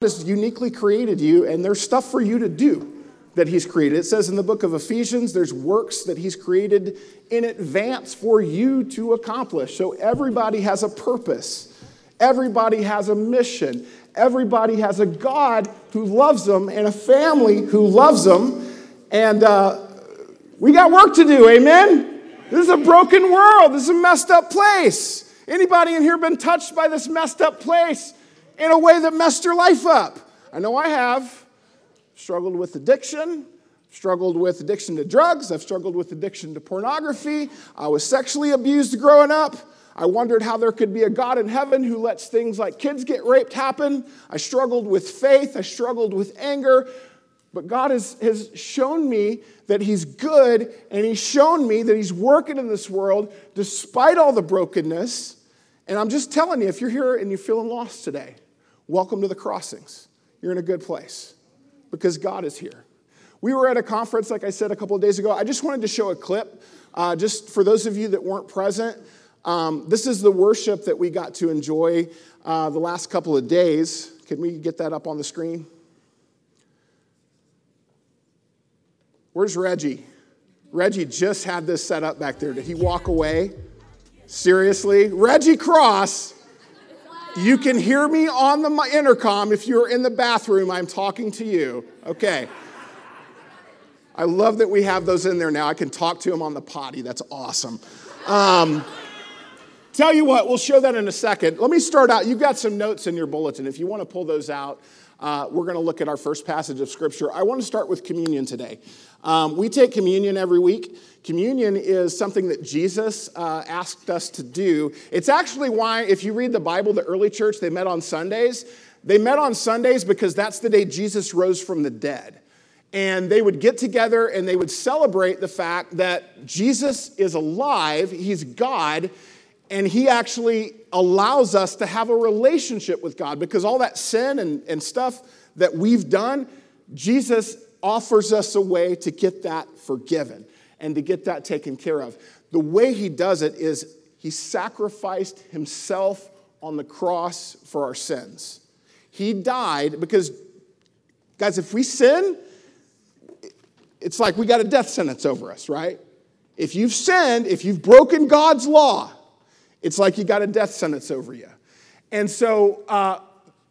has uniquely created you, and there's stuff for you to do that He's created. It says in the book of Ephesians, there's works that He's created in advance for you to accomplish. So everybody has a purpose, everybody has a mission, everybody has a God who loves them and a family who loves them. And uh, we got work to do, amen? This is a broken world, this is a messed up place. Anybody in here been touched by this messed up place in a way that messed your life up? I know I have. Struggled with addiction, struggled with addiction to drugs, I've struggled with addiction to pornography. I was sexually abused growing up. I wondered how there could be a God in heaven who lets things like kids get raped happen. I struggled with faith, I struggled with anger. But God has, has shown me that He's good, and He's shown me that He's working in this world despite all the brokenness. And I'm just telling you, if you're here and you're feeling lost today, welcome to the crossings. You're in a good place because God is here. We were at a conference, like I said a couple of days ago. I just wanted to show a clip, uh, just for those of you that weren't present. Um, this is the worship that we got to enjoy uh, the last couple of days. Can we get that up on the screen? Where's Reggie? Reggie just had this set up back there. Did he walk away? Seriously? Reggie Cross, you can hear me on the intercom if you're in the bathroom. I'm talking to you. Okay. I love that we have those in there now. I can talk to him on the potty. That's awesome. Um, tell you what, we'll show that in a second. Let me start out. You've got some notes in your bulletin. If you want to pull those out, uh, we're going to look at our first passage of Scripture. I want to start with communion today. Um, we take communion every week. Communion is something that Jesus uh, asked us to do. It's actually why, if you read the Bible, the early church, they met on Sundays. They met on Sundays because that's the day Jesus rose from the dead. And they would get together and they would celebrate the fact that Jesus is alive, He's God, and He actually allows us to have a relationship with God because all that sin and, and stuff that we've done, Jesus offers us a way to get that forgiven and to get that taken care of. The way he does it is he sacrificed himself on the cross for our sins. He died because, guys, if we sin, it's like we got a death sentence over us, right? If you've sinned, if you've broken God's law, it's like you got a death sentence over you. And so uh,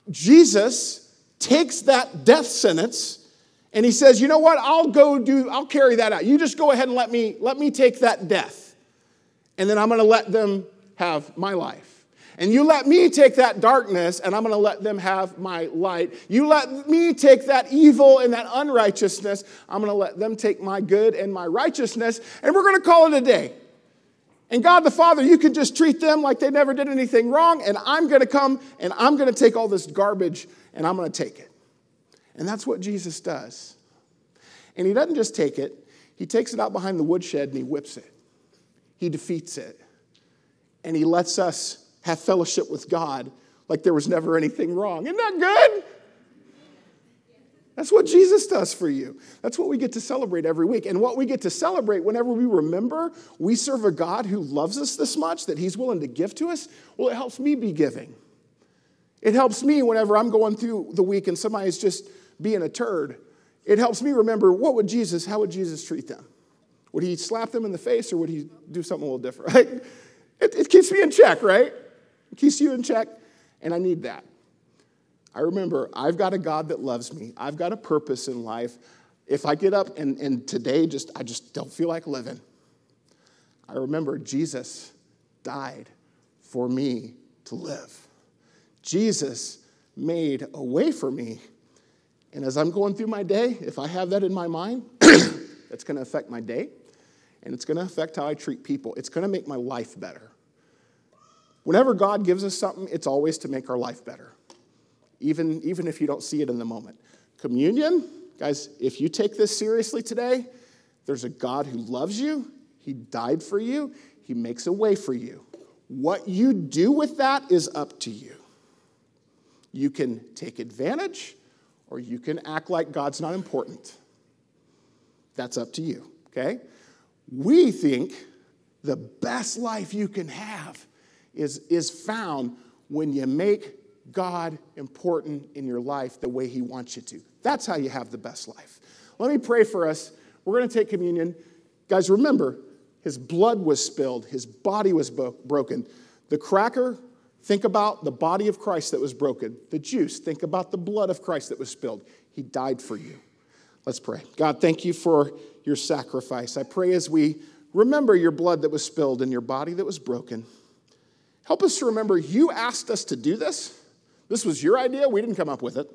Jesus takes that death sentence and he says, "You know what? I'll go do I'll carry that out. You just go ahead and let me let me take that death. And then I'm going to let them have my life. And you let me take that darkness and I'm going to let them have my light. You let me take that evil and that unrighteousness. I'm going to let them take my good and my righteousness and we're going to call it a day. And God the Father, you can just treat them like they never did anything wrong, and I'm going to come and I'm going to take all this garbage and I'm going to take it. And that's what Jesus does. And he doesn't just take it, he takes it out behind the woodshed and he whips it. He defeats it. And he lets us have fellowship with God like there was never anything wrong. Isn't that good? That's what Jesus does for you. That's what we get to celebrate every week. And what we get to celebrate whenever we remember we serve a God who loves us this much that he's willing to give to us, well, it helps me be giving. It helps me whenever I'm going through the week and somebody's just being a turd. It helps me remember what would Jesus, how would Jesus treat them? Would he slap them in the face or would he do something a little different? Right? It, it keeps me in check, right? It keeps you in check, and I need that. I remember I've got a God that loves me. I've got a purpose in life. If I get up and, and today just I just don't feel like living, I remember Jesus died for me to live. Jesus made a way for me and as I'm going through my day, if I have that in my mind, that's going to affect my day and it's going to affect how I treat people. It's going to make my life better. Whenever God gives us something, it's always to make our life better, even, even if you don't see it in the moment. Communion, guys, if you take this seriously today, there's a God who loves you, He died for you, He makes a way for you. What you do with that is up to you. You can take advantage or you can act like God's not important. That's up to you, okay? We think the best life you can have is, is found when you make God important in your life the way He wants you to. That's how you have the best life. Let me pray for us. We're going to take communion. Guys, remember, His blood was spilled, His body was broken. The cracker, think about the body of Christ that was broken. The juice, think about the blood of Christ that was spilled. He died for you. Let's pray. God, thank you for your sacrifice. I pray as we remember your blood that was spilled and your body that was broken. Help us to remember you asked us to do this. This was your idea. We didn't come up with it.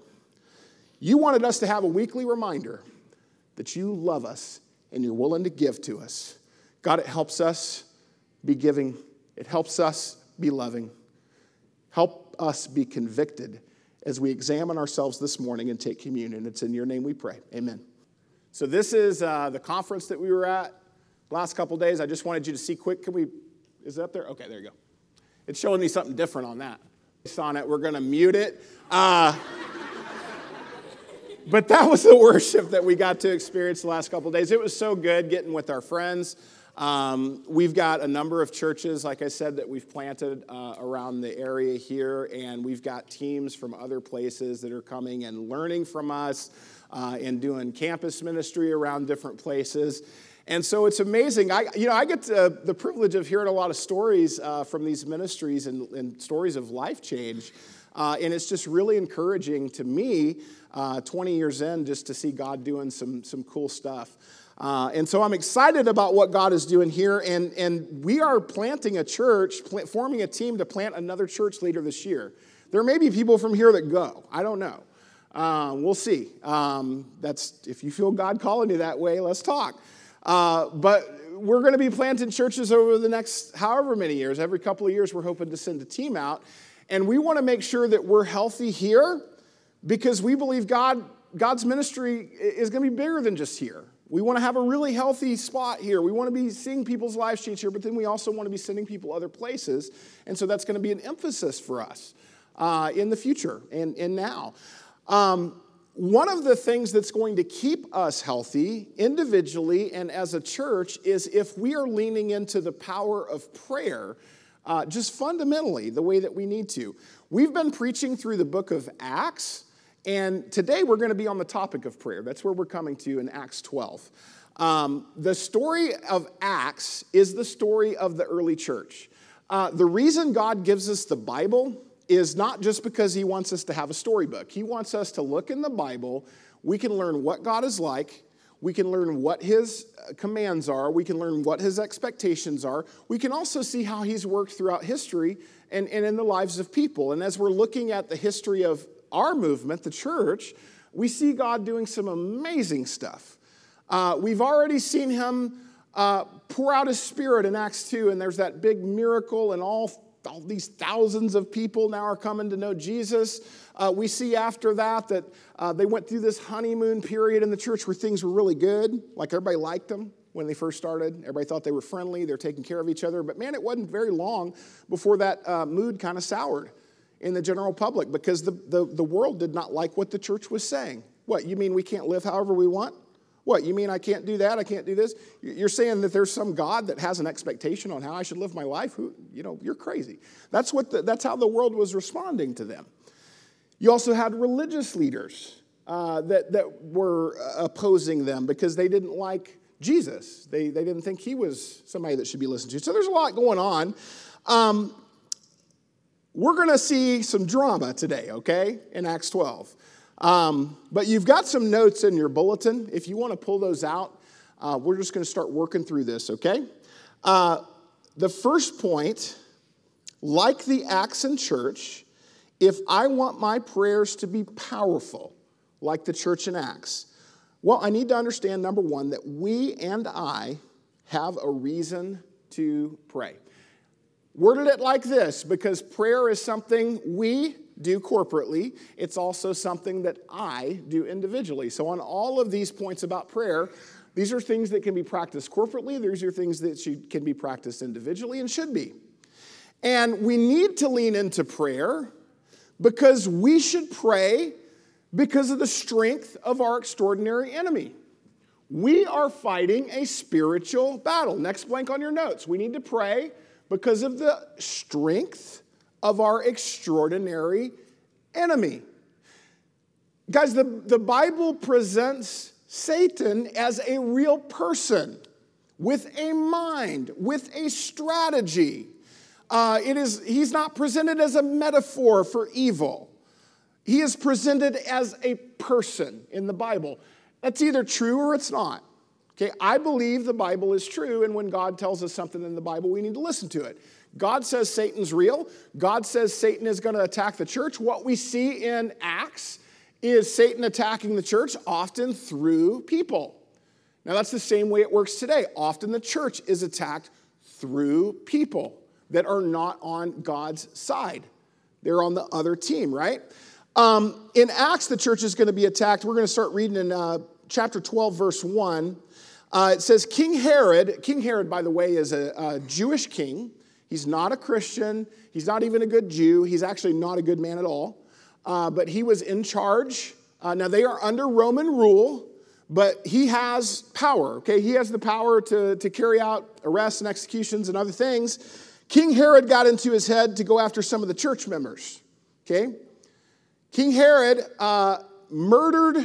You wanted us to have a weekly reminder that you love us and you're willing to give to us. God, it helps us be giving, it helps us be loving. Help us be convicted as we examine ourselves this morning and take communion. It's in your name we pray. Amen. So, this is uh, the conference that we were at last couple days. I just wanted you to see quick. Can we, is it up there? Okay, there you go. It's showing me something different on that. On it, we're going to mute it. Uh, but that was the worship that we got to experience the last couple days. It was so good getting with our friends. Um, we've got a number of churches, like I said, that we've planted uh, around the area here, and we've got teams from other places that are coming and learning from us uh, and doing campus ministry around different places. And so it's amazing. I, you know, I get to, the privilege of hearing a lot of stories uh, from these ministries and, and, stories of life change. Uh, and it's just really encouraging to me, uh, 20 years in, just to see God doing some, some cool stuff. Uh, and so I'm excited about what God is doing here. And, and we are planting a church, plant, forming a team to plant another church later this year. There may be people from here that go. I don't know. Uh, we'll see. Um, that's if you feel God calling you that way, let's talk. Uh, but we're going to be planting churches over the next however many years. Every couple of years, we're hoping to send a team out. And we want to make sure that we're healthy here because we believe God, God's ministry is going to be bigger than just here. We want to have a really healthy spot here. We want to be seeing people's lives change here, but then we also want to be sending people other places. And so that's going to be an emphasis for us uh, in the future and, and now. Um, one of the things that's going to keep us healthy individually and as a church is if we are leaning into the power of prayer, uh, just fundamentally, the way that we need to. We've been preaching through the book of Acts. And today we're going to be on the topic of prayer. That's where we're coming to in Acts 12. Um, the story of Acts is the story of the early church. Uh, the reason God gives us the Bible is not just because He wants us to have a storybook. He wants us to look in the Bible. We can learn what God is like. We can learn what His uh, commands are. We can learn what His expectations are. We can also see how He's worked throughout history and, and in the lives of people. And as we're looking at the history of our movement, the church, we see God doing some amazing stuff. Uh, we've already seen him uh, pour out his spirit in Acts 2, and there's that big miracle, and all, all these thousands of people now are coming to know Jesus. Uh, we see after that that uh, they went through this honeymoon period in the church where things were really good, like everybody liked them when they first started. Everybody thought they were friendly, they're taking care of each other. But man, it wasn't very long before that uh, mood kind of soured in the general public because the, the, the world did not like what the church was saying. What, you mean we can't live however we want? What, you mean I can't do that? I can't do this? You're saying that there's some God that has an expectation on how I should live my life? Who, you know, you're crazy. That's, what the, that's how the world was responding to them. You also had religious leaders uh, that, that were opposing them because they didn't like Jesus. They, they didn't think he was somebody that should be listened to. So there's a lot going on. Um, we're going to see some drama today, okay, in Acts 12. Um, but you've got some notes in your bulletin. If you want to pull those out, uh, we're just going to start working through this, okay? Uh, the first point, like the Acts in church, if I want my prayers to be powerful, like the church in Acts, well, I need to understand number one, that we and I have a reason to pray. Worded it like this because prayer is something we do corporately, it's also something that I do individually. So, on all of these points about prayer, these are things that can be practiced corporately, these are things that can be practiced individually and should be. And we need to lean into prayer because we should pray because of the strength of our extraordinary enemy. We are fighting a spiritual battle. Next blank on your notes. We need to pray because of the strength of our extraordinary enemy. Guys, the, the Bible presents Satan as a real person with a mind, with a strategy. Uh, it is, he's not presented as a metaphor for evil. He is presented as a person in the Bible. That's either true or it's not. Okay, I believe the Bible is true, and when God tells us something in the Bible, we need to listen to it. God says Satan's real. God says Satan is going to attack the church. What we see in Acts is Satan attacking the church, often through people. Now, that's the same way it works today. Often the church is attacked through people that are not on God's side, they're on the other team, right? Um, in Acts, the church is going to be attacked. We're going to start reading in uh, chapter 12, verse 1. Uh, it says, King Herod, King Herod, by the way, is a, a Jewish king. He's not a Christian. He's not even a good Jew. He's actually not a good man at all. Uh, but he was in charge. Uh, now, they are under Roman rule, but he has power, okay? He has the power to, to carry out arrests and executions and other things. King Herod got into his head to go after some of the church members, okay? King Herod uh, murdered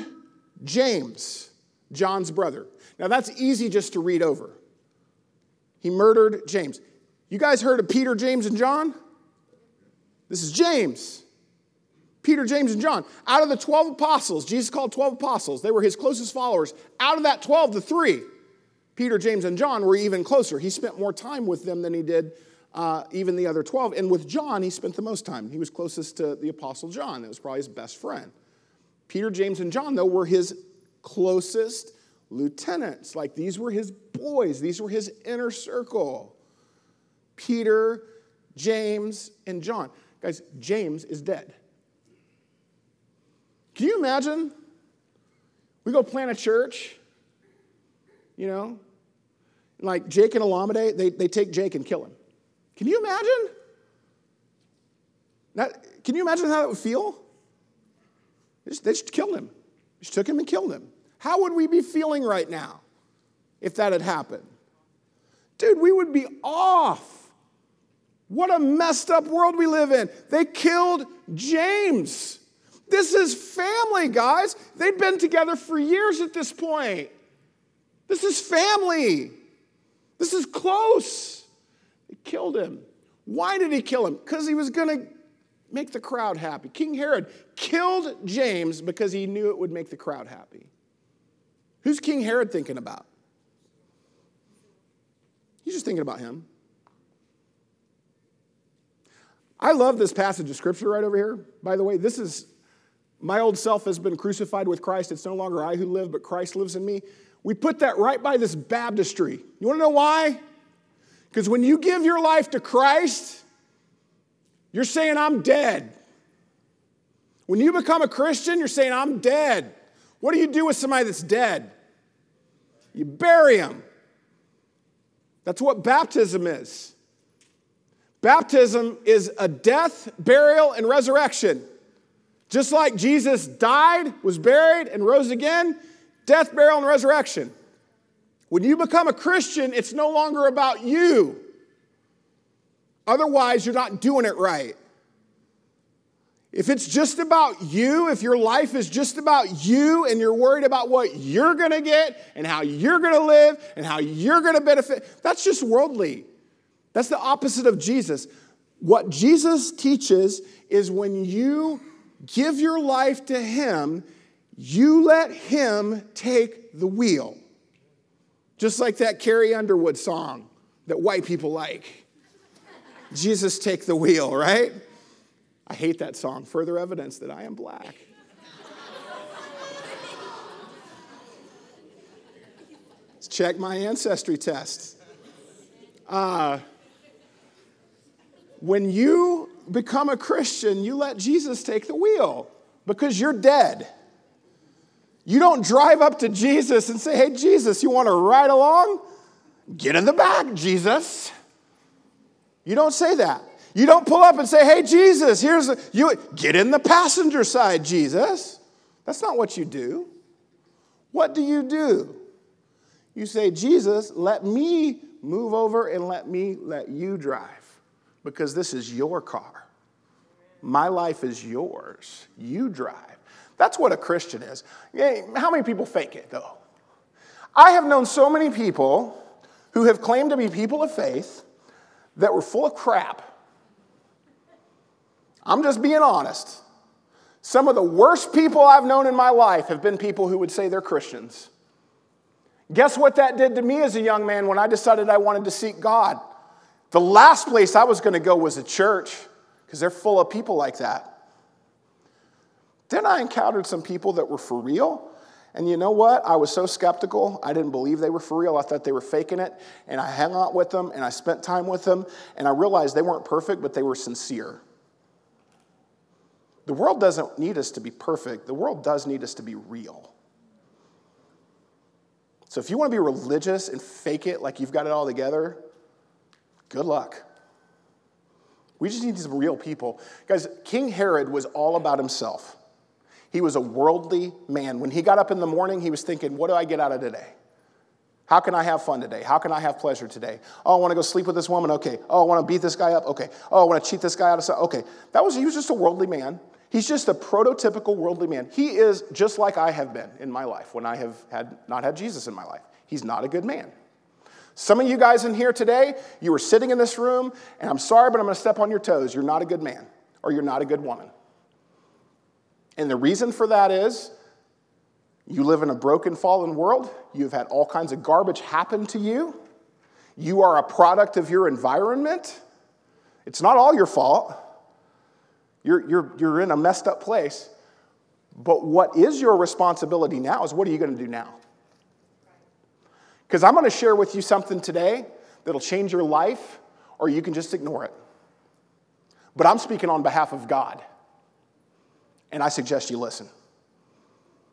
James, John's brother. Now, that's easy just to read over. He murdered James. You guys heard of Peter, James, and John? This is James. Peter, James, and John. Out of the 12 apostles, Jesus called 12 apostles, they were his closest followers. Out of that 12, the three, Peter, James, and John, were even closer. He spent more time with them than he did uh, even the other 12. And with John, he spent the most time. He was closest to the apostle John, it was probably his best friend. Peter, James, and John, though, were his closest lieutenants. Like these were his boys, these were his inner circle. Peter, James, and John. Guys, James is dead. Can you imagine? We go plant a church, you know, like Jake and Alameda, they, they take Jake and kill him. Can you imagine? That, can you imagine how that would feel? They just, they just killed him. They just took him and killed him. How would we be feeling right now if that had happened? Dude, we would be off. What a messed up world we live in. They killed James. This is family, guys. They'd been together for years at this point. This is family. This is close. They killed him. Why did he kill him? Because he was going to make the crowd happy. King Herod killed James because he knew it would make the crowd happy. Who's King Herod thinking about? He's just thinking about him. I love this passage of scripture right over here. By the way, this is my old self has been crucified with Christ. It's no longer I who live, but Christ lives in me. We put that right by this baptistry. You want to know why? Because when you give your life to Christ, you're saying, I'm dead. When you become a Christian, you're saying, I'm dead. What do you do with somebody that's dead? You bury him. That's what baptism is. Baptism is a death, burial, and resurrection. Just like Jesus died, was buried, and rose again, death, burial, and resurrection. When you become a Christian, it's no longer about you. Otherwise, you're not doing it right. If it's just about you, if your life is just about you and you're worried about what you're to get and how you're to live and how you're to benefit, that's just worldly. That's the opposite of Jesus. What Jesus teaches is when you give your life to Him, you let Him take the wheel. Just like that Carrie Underwood song that white people like. Jesus, take the wheel, right? I hate that song. Further evidence that I am black. Let's check my ancestry test. Uh, when you become a Christian, you let Jesus take the wheel because you're dead. You don't drive up to Jesus and say, Hey, Jesus, you want to ride along? Get in the back, Jesus. You don't say that. You don't pull up and say, Hey, Jesus, here's a, you get in the passenger side, Jesus. That's not what you do. What do you do? You say, Jesus, let me move over and let me let you drive because this is your car. My life is yours. You drive. That's what a Christian is. How many people fake it, though? I have known so many people who have claimed to be people of faith that were full of crap. I'm just being honest. Some of the worst people I've known in my life have been people who would say they're Christians. Guess what that did to me as a young man when I decided I wanted to seek God? The last place I was going to go was a church because they're full of people like that. Then I encountered some people that were for real. And you know what? I was so skeptical. I didn't believe they were for real. I thought they were faking it. And I hung out with them and I spent time with them. And I realized they weren't perfect, but they were sincere. The world doesn't need us to be perfect, the world does need us to be real. So if you want to be religious and fake it like you've got it all together, good luck. We just need some real people. Guys, King Herod was all about himself. He was a worldly man. When he got up in the morning, he was thinking, What do I get out of today? How can I have fun today? How can I have pleasure today? Oh, I want to go sleep with this woman? Okay. Oh, I want to beat this guy up? Okay. Oh, I want to cheat this guy out of something? Okay. That was, he was just a worldly man. He's just a prototypical worldly man. He is just like I have been in my life when I have had, not had Jesus in my life. He's not a good man. Some of you guys in here today, you were sitting in this room, and I'm sorry, but I'm to step on your toes. You're not a good man, or you're not a good woman. And the reason for that is you live in a broken, fallen world. You've had all kinds of garbage happen to you. You are a product of your environment. It's not all your fault. You're, you're, you're in a messed up place. But what is your responsibility now is what are you going to do now? Because I'm going to share with you something today that'll change your life, or you can just ignore it. But I'm speaking on behalf of God. And I suggest you listen,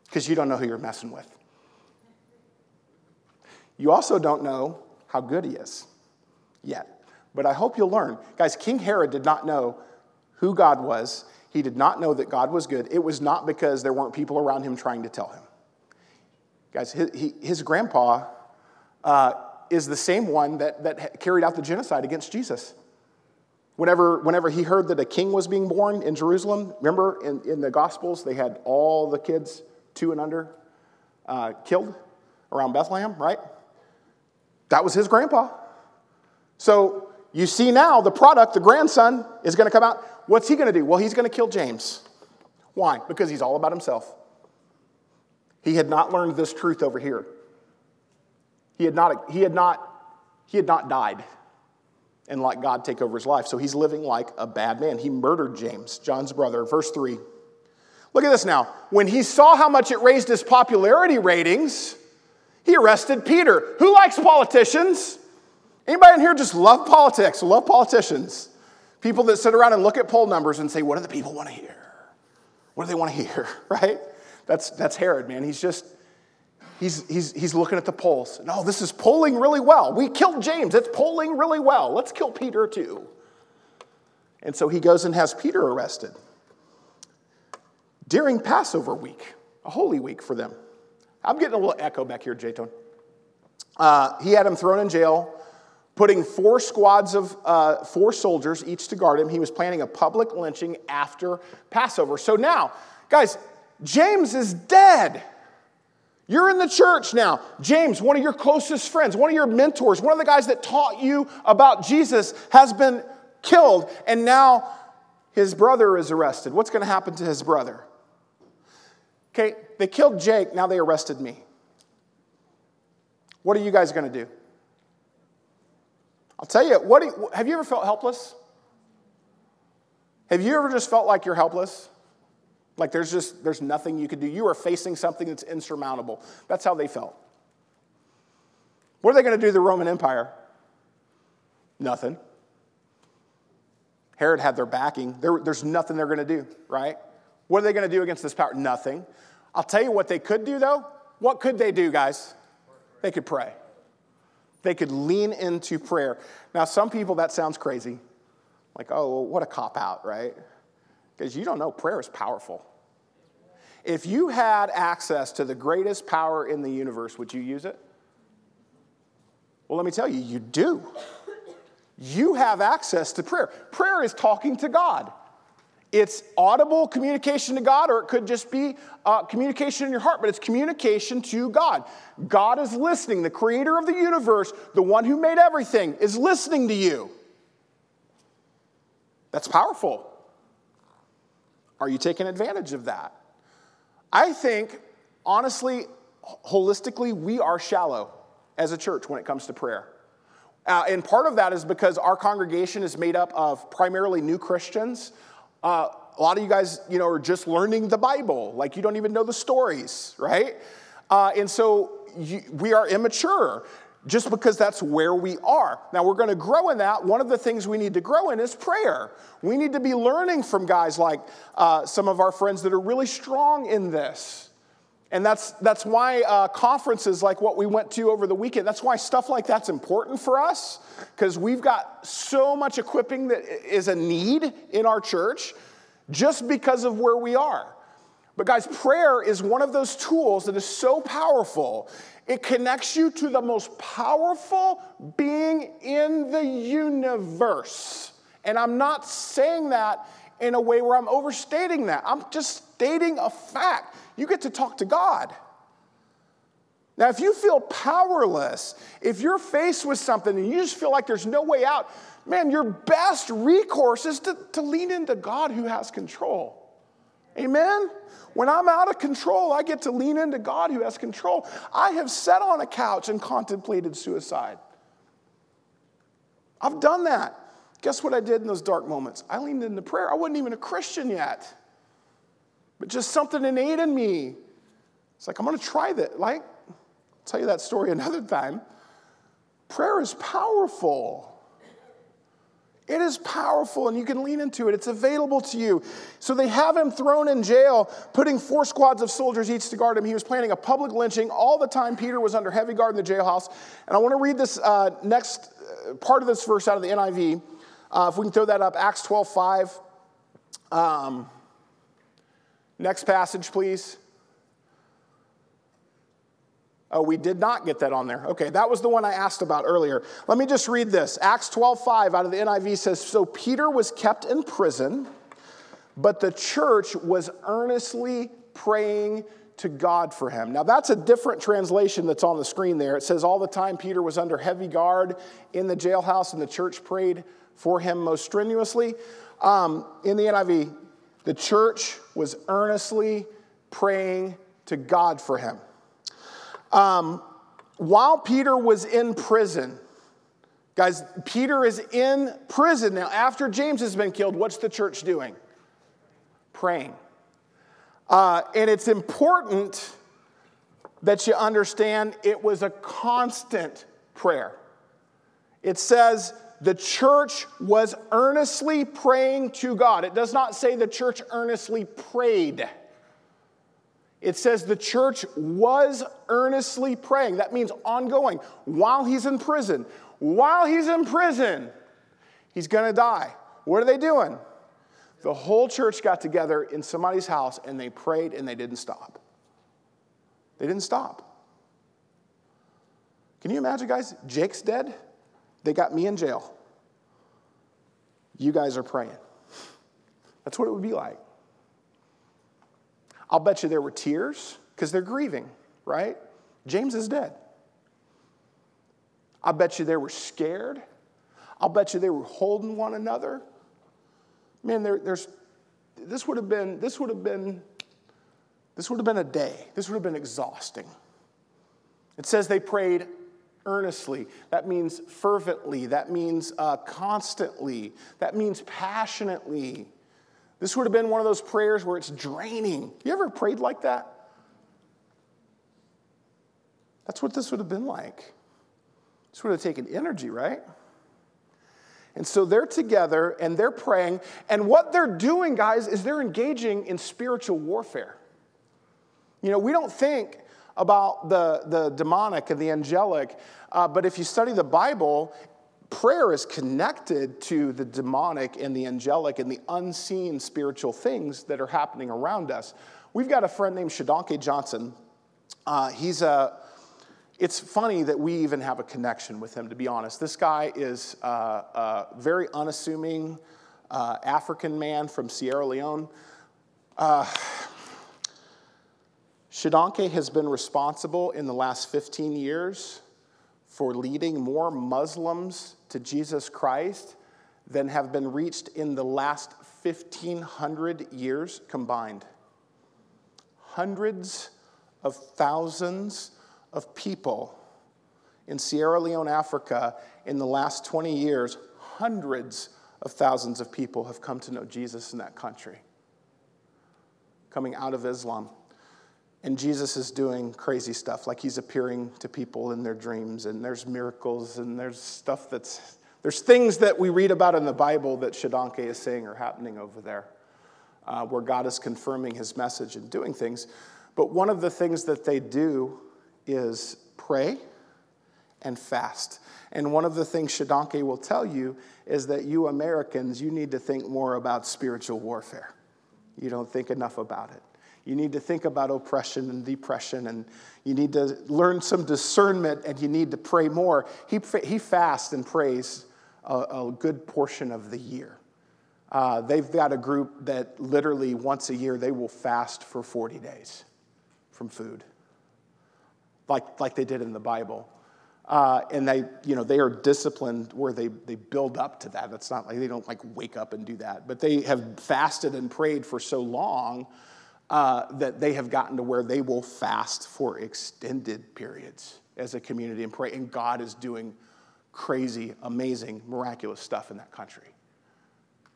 because you don't know who you're messing with. You also don't know how good he is yet. But I hope you'll learn. Guys, King Herod did not know who God was. He did not know that God was good. It was not because there weren't people around him trying to tell him. Guys, his, his grandpa uh, is the same one that, that carried out the genocide against Jesus. Whenever, whenever he heard that a king was being born in Jerusalem, remember in, in the Gospels, they had all the kids, two and under, uh, killed around Bethlehem, right? That was his grandpa. So you see now the product, the grandson, is going to come out. What's he going to do? Well, he's going to kill James. Why? Because he's all about himself. He had not learned this truth over here. He had not, he had not, he had not died and let God take over his life. So he's living like a bad man. He murdered James, John's brother. Verse 3. Look at this now. When he saw how much it raised his popularity ratings, he arrested Peter. Who likes politicians? Anybody in here just love politics, love politicians? People that sit around and look at poll numbers and say, what do the people want to hear? What do they want to hear, right? That's, that's Herod, man. He's just, he's, he's, he's looking at the polls. No, this is polling really well. We killed James. It's polling really well. Let's kill Peter too. And so he goes and has Peter arrested during Passover week, a holy week for them. I'm getting a little echo back here, Jayton. Uh, he had him thrown in jail, putting four squads of uh, four soldiers each to guard him. He was planning a public lynching after Passover. So now, guys, James is dead. You're in the church now. James, one of your closest friends, one of your mentors, one of the guys that taught you about Jesus has been killed, and now his brother is arrested. What's going to happen to his brother? Okay, they killed Jake, now they arrested me. What are you guys going to do? I'll tell you, what you, have you ever felt helpless? Have you ever just felt like you're helpless? Like there's just there's nothing you could do. You are facing something that's insurmountable. That's how they felt. What are they going to do to the Roman Empire? Nothing. Herod had their backing. There, there's nothing they're going to do, right? What are they going to do against this power? Nothing. I'll tell you what they could do, though. What could they do, guys? They could pray. They could lean into prayer. Now, some people, that sounds crazy. Like, oh, well, what a cop out, right? Because you don't know, prayer is powerful. If you had access to the greatest power in the universe, would you use it? Well, let me tell you, you do. You have access to prayer. Prayer is talking to God. it's audible communication to God, or it could just be uh, communication in your heart, but it's communication to God. God is listening. The creator of the universe, the one who made everything, is listening to you. That's powerful. Are you taking advantage of that? I think, honestly, holistically, we are shallow as a church when it comes to prayer. Uh, and part of that is because our congregation is made up of primarily new Christians. Uh, a lot of you guys, you know, are just learning the Bible. Like you don't even know the stories, right? Uh, and so you, we are immature just because that's where we are. Now, we're going to grow in that. One of the things we need to grow in is prayer. We need to be learning from guys like uh, some of our friends that are really strong in this. And that's, that's why uh, conferences like what we went to over the weekend, that's why stuff like that's important for us, because we've got so much equipping that is a need in our church just because of where we are. But, guys, prayer is one of those tools that is so powerful. It connects you to the most powerful being in the universe. And I'm not saying that in a way where I'm overstating that. I'm just stating a fact. You get to talk to God. Now, if you feel powerless, if you're faced with something and you just feel like there's no way out, man, your best recourse is to, to lean into God who has control. Amen? When I'm out of control, I get to lean into God who has control. I have sat on a couch and contemplated suicide. I've done that. Guess what I did in those dark moments? I leaned into prayer. I wasn't even a Christian yet, but just something innate in me. It's like, I'm going to try that. Like, I'll tell you that story another time. Prayer is powerful. It is powerful and you can lean into it. It's available to you. So they have him thrown in jail, putting four squads of soldiers each to guard him. He was planning a public lynching. All the time, Peter was under heavy guard in the jailhouse. And I want to read this uh, next uh, part of this verse out of the NIV. Uh, if we can throw that up, Acts 12 5. Um, next passage, please. Oh, we did not get that on there. Okay, that was the one I asked about earlier. Let me just read this. Acts 12 5 out of the NIV says So Peter was kept in prison, but the church was earnestly praying to God for him. Now, that's a different translation that's on the screen there. It says, All the time Peter was under heavy guard in the jailhouse, and the church prayed for him most strenuously. Um, in the NIV, the church was earnestly praying to God for him. Um, while Peter was in prison, guys, Peter is in prison. Now, after James has been killed, what's the church doing? Praying. Uh, and it's important that you understand it was a constant prayer. It says the church was earnestly praying to God. It does not say the church earnestly prayed. It says the church was earnestly praying. That means ongoing while he's in prison. While he's in prison, he's going to die. What are they doing? The whole church got together in somebody's house and they prayed and they didn't stop. They didn't stop. Can you imagine, guys? Jake's dead. They got me in jail. You guys are praying. That's what it would be like. I'll bet you there were tears because they're grieving, right? James is dead. I bet you they were scared. I'll bet you they were holding one another. Man, there, there's this would have been this would have been this would have been a day. This would have been exhausting. It says they prayed earnestly. That means fervently. That means uh, constantly. That means passionately. This would have been one of those prayers where it's draining. You ever prayed like that? That's what this would have been like. This would have taken energy, right? And so they're together and they're praying. And what they're doing, guys, is they're engaging in spiritual warfare. You know, we don't think about the, the demonic and the angelic. Uh, but if you study the Bible, prayer is connected to the demonic and the angelic and the unseen spiritual things that are happening around us. We've got a friend named Shodankeh Johnson. Uh, he's a, it's funny that we even have a connection with him, to be honest. This guy is uh, uh, very unassuming, uh, African man from Sierra Leone. Uh, Shodankeh has been responsible in the last 15 years for leading more Muslims to Jesus Christ than have been reached in the last 1,500 years combined. Hundreds of thousands of people in Sierra Leone, Africa, in the last 20 years, hundreds of thousands of people have come to know Jesus in that country, coming out of Islam. And Jesus is doing crazy stuff, like he's appearing to people in their dreams, and there's miracles, and there's stuff that's, there's things that we read about in the Bible that Shodankeh is saying are happening over there, uh, where God is confirming his message and doing things. But one of the things that they do is pray and fast. And one of the things Shodankeh will tell you is that you Americans, you need to think more about spiritual warfare. You don't think enough about it. You need to think about oppression and depression, and you need to learn some discernment, and you need to pray more. He, he fasts and prays a, a good portion of the year. Uh, they've got a group that literally once a year they will fast for 40 days from food, like, like they did in the Bible. Uh, and they, you know, they are disciplined where they, they build up to that. It's not like they don't like wake up and do that, but they have fasted and prayed for so long uh, that they have gotten to where they will fast for extended periods as a community and pray. And God is doing crazy, amazing, miraculous stuff in that country.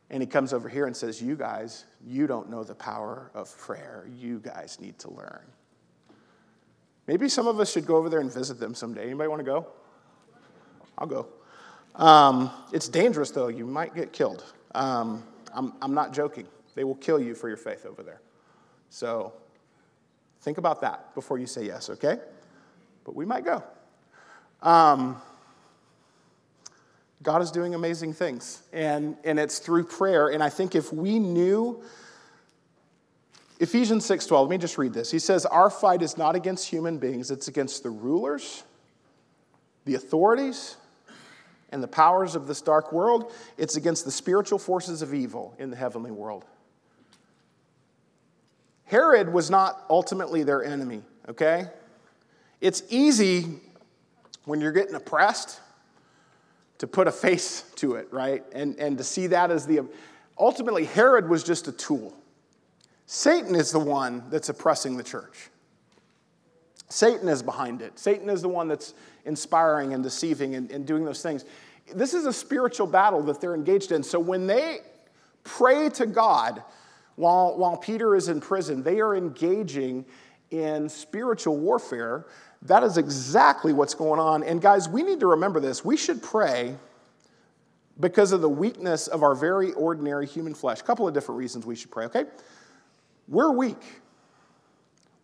And he comes over here and says, You guys, you don't know the power of prayer. You guys need to learn. Maybe some of us should go over there and visit them someday. Anybody want to go? I'll go. Um, it's dangerous, though. You might get killed. Um, I'm, I'm not joking. They will kill you for your faith over there. So think about that before you say yes, okay? But we might go. Um, God is doing amazing things, and, and it's through prayer. And I think if we knew Ephesians 6:12, let me just read this. He says, Our fight is not against human beings, it's against the rulers, the authorities, and the powers of this dark world. It's against the spiritual forces of evil in the heavenly world. Herod was not ultimately their enemy, okay? It's easy when you're getting oppressed to put a face to it, right? And, and to see that as the. Ultimately, Herod was just a tool. Satan is the one that's oppressing the church. Satan is behind it. Satan is the one that's inspiring and deceiving and, and doing those things. This is a spiritual battle that they're engaged in. So when they pray to God, while, while Peter is in prison, they are engaging in spiritual warfare. That is exactly what's going on. And guys, we need to remember this. We should pray because of the weakness of our very ordinary human flesh. A couple of different reasons we should pray, okay? We're weak.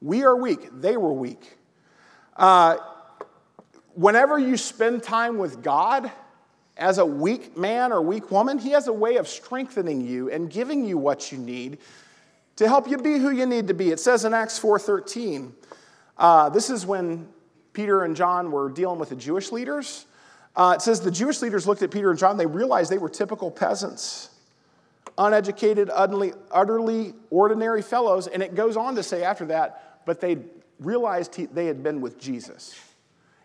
We are weak. They were weak. Uh, whenever you spend time with God, as a weak man or weak woman, he has a way of strengthening you and giving you what you need to help you be who you need to be. It says in Acts 4:13, uh, this is when Peter and John were dealing with the Jewish leaders. Uh, it says the Jewish leaders looked at Peter and John, they realized they were typical peasants, uneducated, utterly, utterly ordinary fellows. And it goes on to say after that, but they realized he, they had been with Jesus.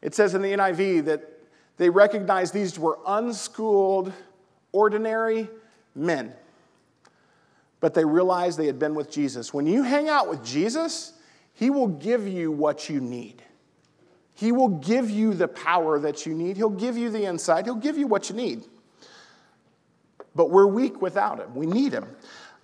It says in the NIV that they recognized these were unschooled, ordinary men. But they realized they had been with Jesus. When you hang out with Jesus, He will give you what you need. He will give you the power that you need. He'll give you the insight. He'll give you what you need. But we're weak without Him. We need Him.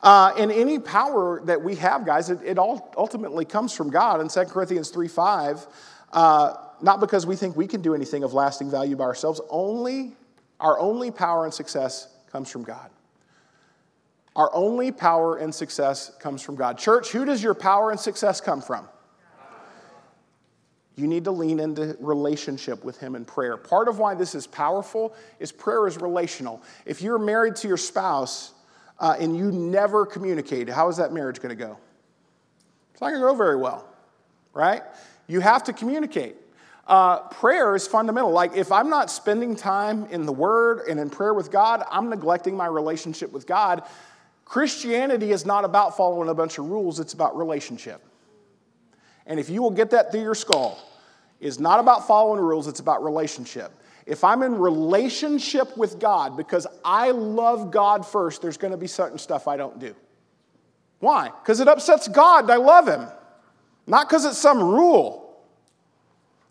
Uh, and any power that we have, guys, it, it all ultimately comes from God. In 2 Corinthians 3 5, uh, not because we think we can do anything of lasting value by ourselves. Only, our only power and success comes from God. Our only power and success comes from God. Church, who does your power and success come from? You need to lean into relationship with Him in prayer. Part of why this is powerful is prayer is relational. If you're married to your spouse uh, and you never communicate, how is that marriage going to go? It's not going to go very well, right? You have to communicate. Uh, prayer is fundamental. Like, if I'm not spending time in the Word and in prayer with God, I'm neglecting my relationship with God. Christianity is not about following a bunch of rules, it's about relationship. And if you will get that through your skull, it's not about following rules, it's about relationship. If I'm in relationship with God because I love God first, there's going to be certain stuff I don't do. Why? Because it upsets God I love Him, not because it's some rule.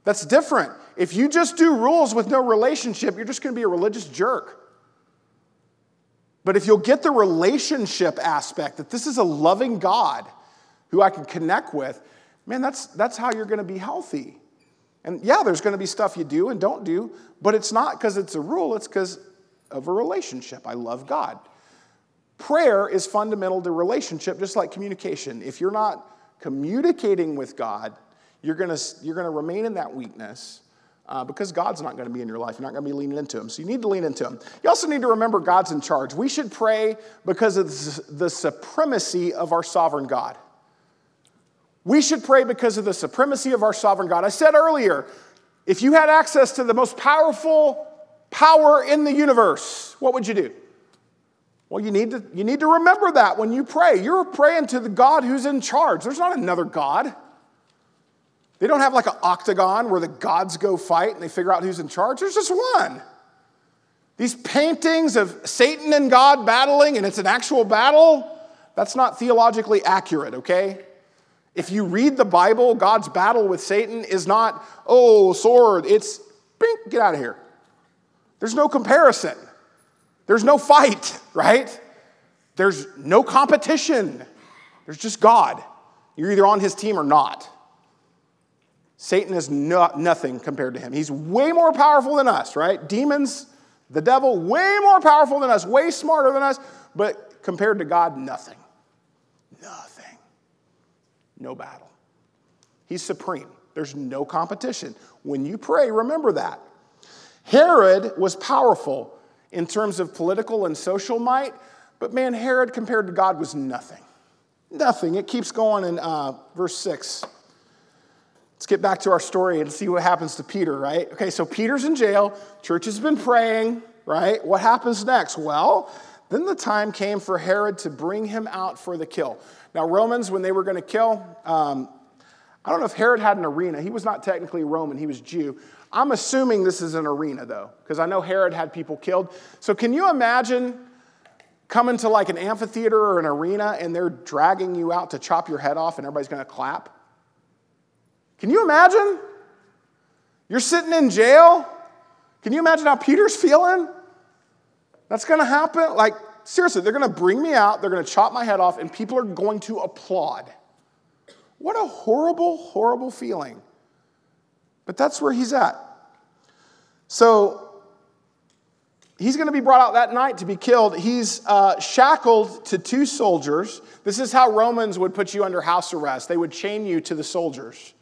That's different. If you just do rules with no relationship, you're just going to be a religious jerk. But if you'll get the relationship aspect, that this is a loving God who I can connect with, man, that's, that's how you're going to be healthy. And yeah, there's going to be stuff you do and don't do, but it's not because it's a rule, it's because of a relationship. I love God. Prayer is fundamental to relationship, just like communication. If you're not communicating with God, you're going you're to remain in that weakness uh, because God's not going to be in your life. You're not going to be leaning into Him. So you need to lean into Him. You also need to remember God's in charge. We should pray because of the supremacy of our sovereign God. We should pray because of the supremacy of our sovereign God. I said earlier, if you had access to the most powerful power in the universe, what would you do? Well, you need to, you need to remember that when you pray. You're praying to the God who's in charge. There's not another God. They don't have like an octagon where the gods go fight and they figure out who's in charge. There's just one. These paintings of Satan and God battling, and it's an actual battle, that's not theologically accurate, okay? If you read the Bible, God's battle with Satan is not, oh, sword, it's, bing, get out of here. There's no comparison. There's no fight, right? There's no competition. There's just God. You're either on his team or not. Satan is no, nothing compared to him. He's way more powerful than us, right? Demons, the devil, way more powerful than us, way smarter than us, but compared to God, nothing. Nothing. No battle. He's supreme. There's no competition. When you pray, remember that. Herod was powerful in terms of political and social might, but man, Herod compared to God was nothing. Nothing. It keeps going in uh, verse 6. Let's get back to our story and see what happens to Peter, right? Okay, so Peter's in jail. Church has been praying, right? What happens next? Well, then the time came for Herod to bring him out for the kill. Now, Romans, when they were going to kill, um, I don't know if Herod had an arena. He was not technically Roman, he was Jew. I'm assuming this is an arena, though, because I know Herod had people killed. So, can you imagine coming to like an amphitheater or an arena and they're dragging you out to chop your head off and everybody's going to clap? Can you imagine? You're sitting in jail. Can you imagine how Peter's feeling? That's going to happen. Like, seriously, they're going to bring me out, they're going to chop my head off, and people are going to applaud. What a horrible, horrible feeling. But that's where he's at. So, he's going to be brought out that night to be killed. He's uh, shackled to two soldiers. This is how Romans would put you under house arrest, they would chain you to the soldiers.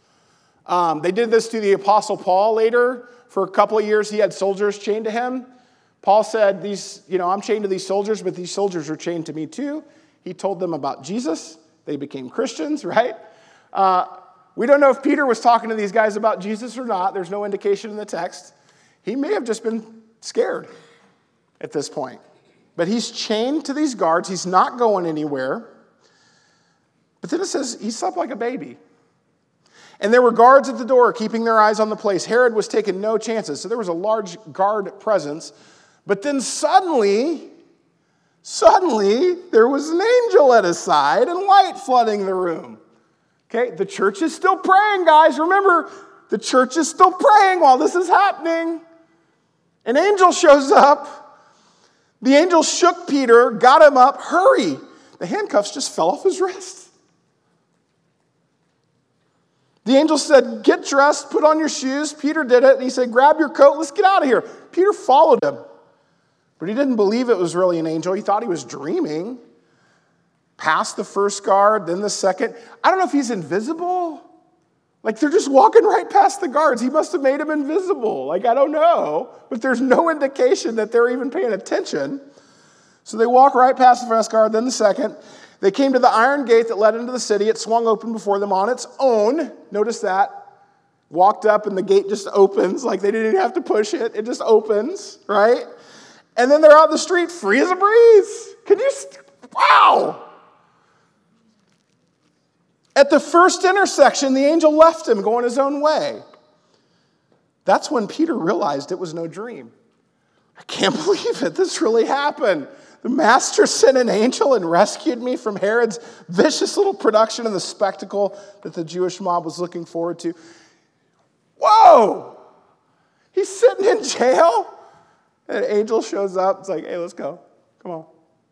Um, they did this to the Apostle Paul later. For a couple of years, he had soldiers chained to him. Paul said, These, you know, I'm chained to these soldiers, but these soldiers are chained to me too. He told them about Jesus. They became Christians, right? Uh, we don't know if Peter was talking to these guys about Jesus or not. There's no indication in the text. He may have just been scared at this point. But he's chained to these guards. He's not going anywhere. But then it says he slept like a baby. And there were guards at the door keeping their eyes on the place. Herod was taking no chances. So there was a large guard presence. But then suddenly, suddenly, there was an angel at his side and light flooding the room. Okay, the church is still praying, guys. Remember, the church is still praying while this is happening. An angel shows up. The angel shook Peter, got him up. Hurry. The handcuffs just fell off his wrist. The angel said, Get dressed, put on your shoes. Peter did it, and he said, Grab your coat, let's get out of here. Peter followed him, but he didn't believe it was really an angel. He thought he was dreaming. Passed the first guard, then the second. I don't know if he's invisible. Like they're just walking right past the guards. He must have made him invisible. Like I don't know, but there's no indication that they're even paying attention. So they walk right past the first guard, then the second. They came to the iron gate that led into the city. It swung open before them on its own. Notice that. walked up and the gate just opens, like they didn't even have to push it, it just opens, right? And then they're out the street free as a breeze. Can you, St- wow! At the first intersection, the angel left him going his own way. That's when Peter realized it was no dream. I can't believe it. This really happened. The master sent an angel and rescued me from Herod's vicious little production of the spectacle that the Jewish mob was looking forward to. Whoa! He's sitting in jail. And an angel shows up. It's like, hey, let's go. Come on.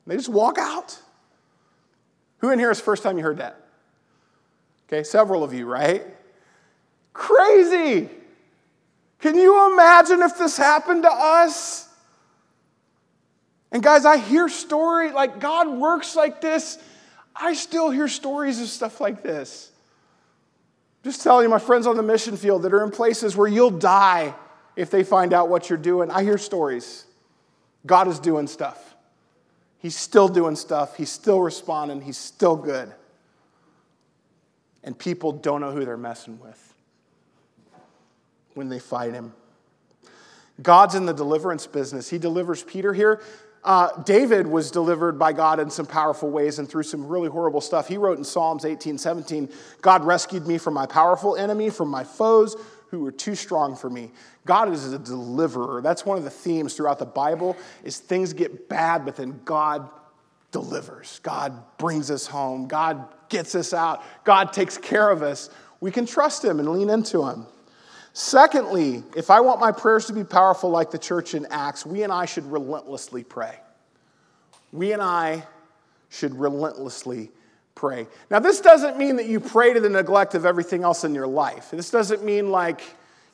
And they just walk out. Who in here is first time you heard that? Okay, several of you, right? Crazy. Can you imagine if this happened to us? And guys, I hear story like God works like this. I still hear stories of stuff like this. Just telling you, my friends on the mission field that are in places where you'll die if they find out what you're doing. I hear stories. God is doing stuff. He's still doing stuff. He's still responding. He's still good. And people don't know who they're messing with when they fight him. God's in the deliverance business. He delivers Peter here. Uh, David was delivered by God in some powerful ways and through some really horrible stuff. He wrote in Psalms 18 17, God rescued me from my powerful enemy, from my foes who were too strong for me. God is a deliverer. That's one of the themes throughout the Bible is things get bad, but then God delivers. God brings us home. God gets us out. God takes care of us. We can trust him and lean into him. Secondly, if I want my prayers to be powerful like the church in Acts, we and I should relentlessly pray. We and I should relentlessly pray. Now, this doesn't mean that you pray to the neglect of everything else in your life. This doesn't mean like,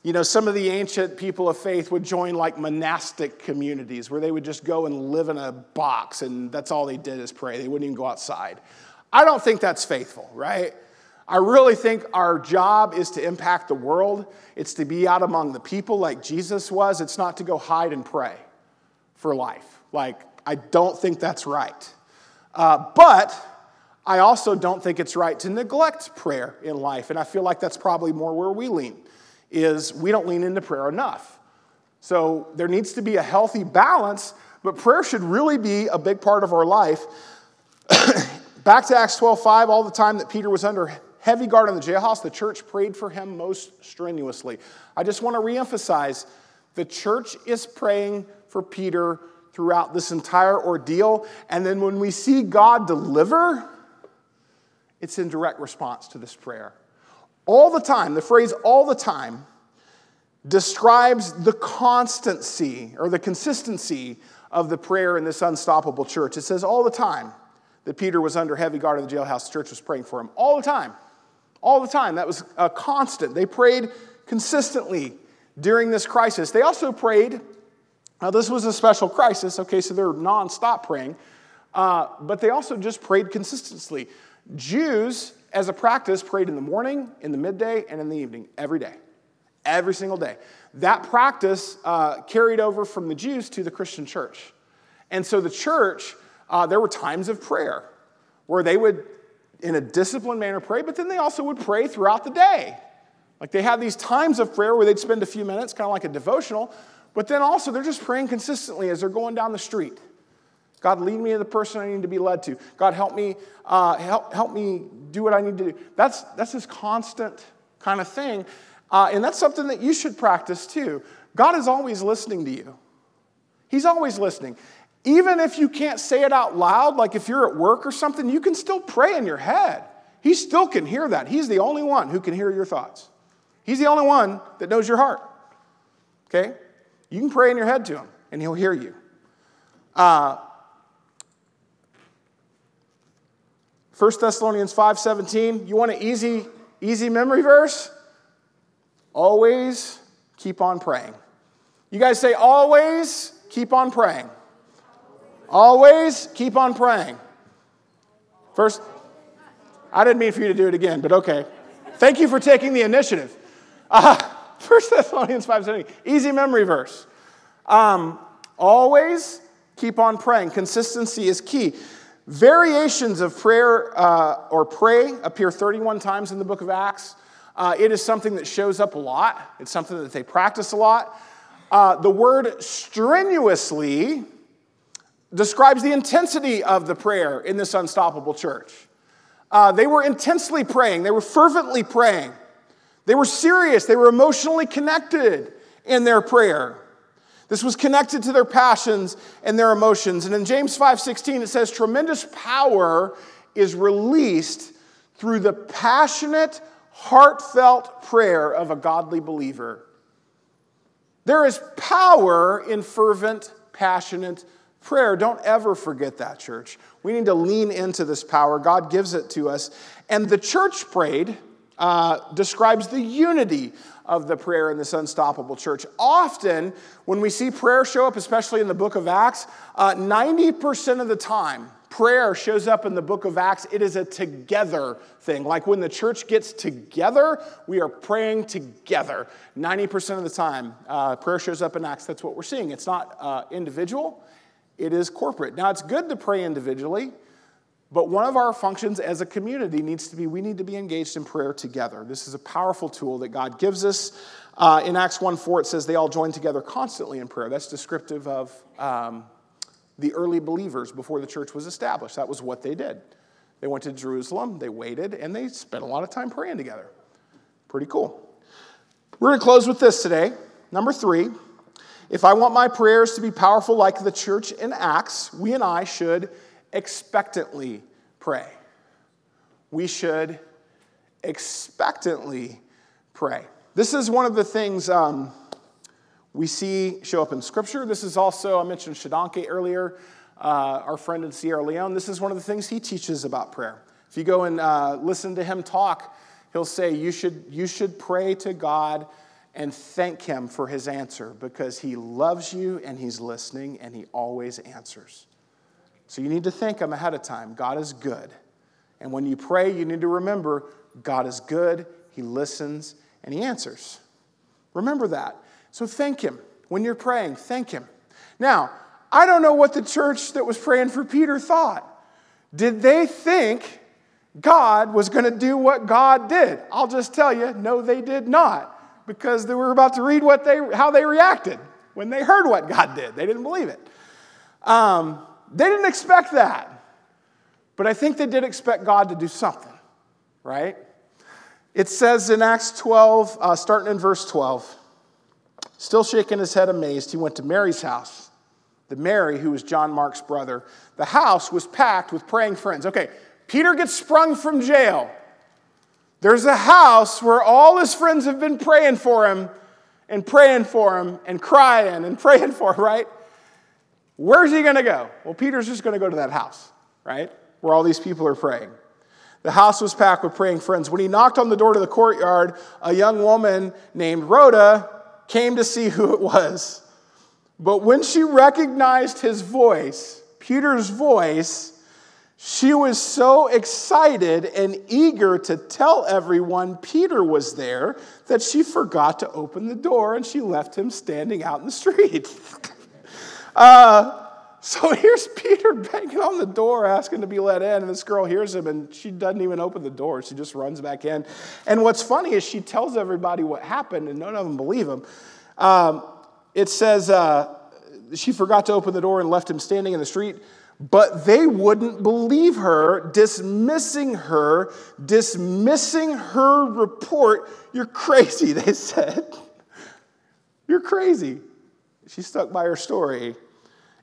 you know, some of the ancient people of faith would join like monastic communities where they would just go and live in a box and that's all they did is pray. They wouldn't even go outside. I don't think that's faithful, right? I really think our job is to impact the world. It's to be out among the people like Jesus was. It's not to go hide and pray for life. Like, I don't think that's right. Uh, but I also don't think it's right to neglect prayer in life. And I feel like that's probably more where we lean, is we don't lean into prayer enough. So there needs to be a healthy balance, but prayer should really be a big part of our life. Back to Acts 12:5, all the time that Peter was under heavy guard in the jailhouse, the church prayed for him most strenuously. I just want to reemphasize the church is praying for Peter throughout this entire ordeal. And then when we see God deliver, it's in direct response to this prayer. All the time, the phrase all the time describes the constancy or the consistency of the prayer in this unstoppable church. It says all the time that Peter was under heavy guard in the jailhouse. The church was praying for him all the time. All the time. That was a constant. They prayed consistently during this crisis. They also prayed. Now, this was a special crisis, okay, so they're nonstop praying, uh, but they also just prayed consistently. Jews, as a practice, prayed in the morning, in the midday, and in the evening, every day, every single day. That practice uh, carried over from the Jews to the Christian church. And so the church uh, there were times of prayer where they would, in a disciplined manner, pray, but then they also would pray throughout the day. Like they had these times of prayer where they'd spend a few minutes, kind of like a devotional, but then also they're just praying consistently as they're going down the street. God, lead me to the person I need to be led to. God, help me, uh, help, help me do what I need to do. That's, that's this constant kind of thing. Uh, and that's something that you should practice too. God is always listening to you. He's always listening. Even if you can't say it out loud, like if you're at work or something, you can still pray in your head. He still can hear that. He's the only one who can hear your thoughts. He's the only one that knows your heart. Okay? You can pray in your head to him, and he'll hear you. Uh, 1 Thessalonians 5:17, you want an easy, easy memory verse? Always keep on praying. You guys say always keep on praying. Always keep on praying. First, I didn't mean for you to do it again, but okay. Thank you for taking the initiative. Uh, 1 Thessalonians 5.17, easy memory verse. Um, always keep on praying. Consistency is key. Variations of prayer uh, or pray appear 31 times in the book of Acts. Uh, it is something that shows up a lot, it's something that they practice a lot. Uh, the word strenuously describes the intensity of the prayer in this unstoppable church. Uh, they were intensely praying, they were fervently praying, they were serious, they were emotionally connected in their prayer. This was connected to their passions and their emotions. And in James 5:16 it says tremendous power is released through the passionate, heartfelt prayer of a godly believer. There is power in fervent, passionate prayer. Don't ever forget that, church. We need to lean into this power. God gives it to us. And the church prayed uh, describes the unity of the prayer in this unstoppable church. Often, when we see prayer show up, especially in the book of Acts, uh, 90% of the time, prayer shows up in the book of Acts, it is a together thing. Like when the church gets together, we are praying together. 90% of the time, uh, prayer shows up in Acts. That's what we're seeing. It's not uh, individual, it is corporate. Now, it's good to pray individually. But one of our functions as a community needs to be we need to be engaged in prayer together. This is a powerful tool that God gives us. Uh, in Acts 1 4, it says they all joined together constantly in prayer. That's descriptive of um, the early believers before the church was established. That was what they did. They went to Jerusalem, they waited, and they spent a lot of time praying together. Pretty cool. We're going to close with this today. Number three, if I want my prayers to be powerful like the church in Acts, we and I should expectantly pray. We should expectantly pray. This is one of the things um, we see show up in Scripture. This is also, I mentioned Shodankeh earlier, uh, our friend in Sierra Leone. This is one of the things he teaches about prayer. If you go and uh, listen to him talk, he'll say you should, you should pray to God and thank him for his answer because he loves you and he's listening and he always answers. So you need to thank Him ahead of time. God is good. And when you pray, you need to remember God is good, He listens, and He answers. Remember that. So thank Him. When you're praying, thank Him. Now, I don't know what the church that was praying for Peter thought. Did they think God was going to do what God did? I'll just tell you, no, they did not, because they were about to read what they, how they reacted when they heard what God did. They didn't believe it. Um, they didn't expect that. But I think they did expect God to do something, right? It says in Acts 12, uh, starting in verse 12, still shaking his head amazed, he went to Mary's house. The Mary, who was John Mark's brother. The house was packed with praying friends. Okay, Peter gets sprung from jail. There's a house where all his friends have been praying for him and praying for him and crying and praying for him, right? Where's he going to go? Well, Peter's just going to go to that house, right? Where all these people are praying. The house was packed with praying friends. When he knocked on the door to the courtyard, a young woman named Rhoda came to see who it was. But when she recognized his voice, Peter's voice, she was so excited and eager to tell everyone Peter was there that she forgot to open the door and she left him standing out in the street. Uh, so here's Peter banging on the door asking to be let in, and this girl hears him and she doesn't even open the door. She just runs back in. And what's funny is she tells everybody what happened, and none of them believe him. Um, it says uh, she forgot to open the door and left him standing in the street, but they wouldn't believe her, dismissing her, dismissing her report. You're crazy, they said. You're crazy. She stuck by her story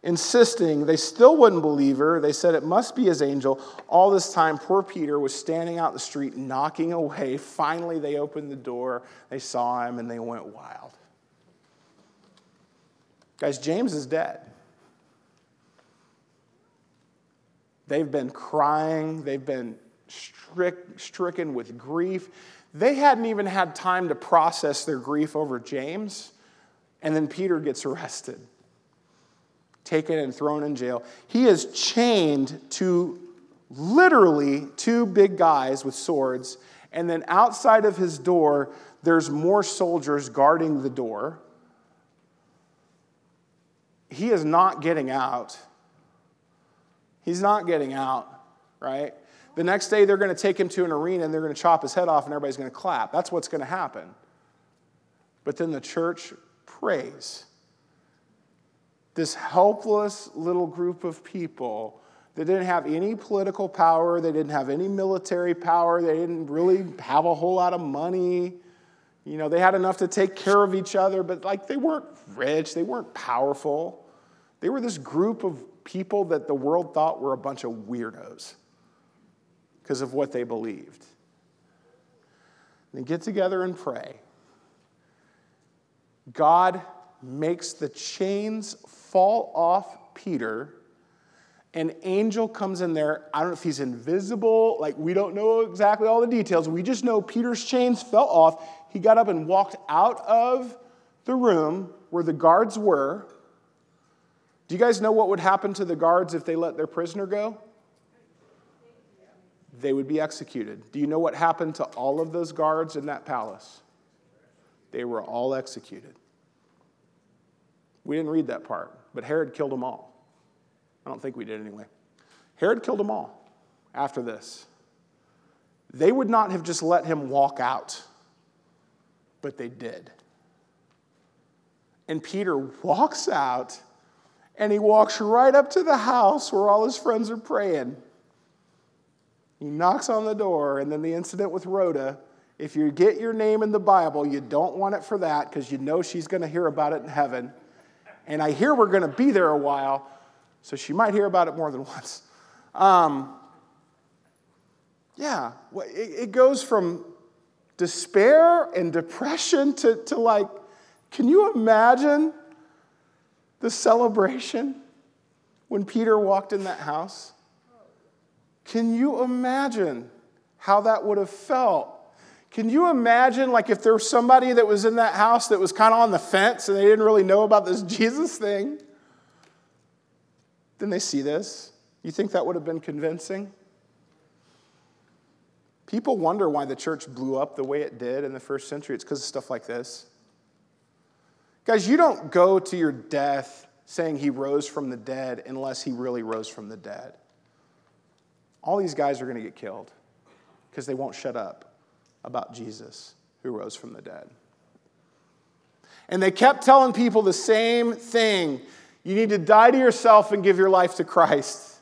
insisting they still wouldn't believe her. They said it must be his angel. All this time, poor Peter was standing out the street knocking away. Finally, they opened the door, they saw him, and they went wild. Guys, James is dead. They've been crying, they've been stricken with grief. They hadn't even had time to process their grief over James, and then Peter gets arrested taken and thrown in jail. He is chained to literally two big guys with swords. And then outside of his door, there's more soldiers guarding the door. He is not getting out. He's not getting out, right? The next day, they're going to take him to an arena and they're going to chop his head off and everybody's going to clap. That's what's going to happen. But then the church prays. This helpless little group of people that didn't have any political power, they didn't have any military power, they didn't really have a whole lot of money. You know, they had enough to take care of each other, but like they weren't rich, they weren't powerful. They were this group of people that the world thought were a bunch of weirdos because of what they believed. They get together and pray. God makes the chains fall off Peter. An angel comes in there. I don't know if he's invisible, like we don't know exactly all the details. We just know Peter's chains fell off. He got up and walked out of the room where the guards were. Do you guys know what would happen to the guards if they let their prisoner go? they would be executed. Do you know what happened to all of those guards in that palace? They were all executed. We didn't read that part, but Herod killed them all. I don't think we did anyway. Herod killed them all after this. They would not have just let him walk out, but they did. And Peter walks out and he walks right up to the house where all his friends are praying. He knocks on the door, and then the incident with Rhoda. If you get your name in the Bible, you don't want it for that because you know she's going to hear about it in heaven. And I hear we're going to be there a while, so she might hear about it more than once. Um, yeah, it goes from despair and depression to, to like, can you imagine the celebration when Peter walked in that house? Can you imagine how that would have felt? Can you imagine, like, if there was somebody that was in that house that was kind of on the fence and they didn't really know about this Jesus thing? Then they see this. You think that would have been convincing? People wonder why the church blew up the way it did in the first century. It's because of stuff like this. Guys, you don't go to your death saying he rose from the dead unless he really rose from the dead all these guys are going to get killed because they won't shut up about Jesus who rose from the dead. And they kept telling people the same thing you need to die to yourself and give your life to Christ.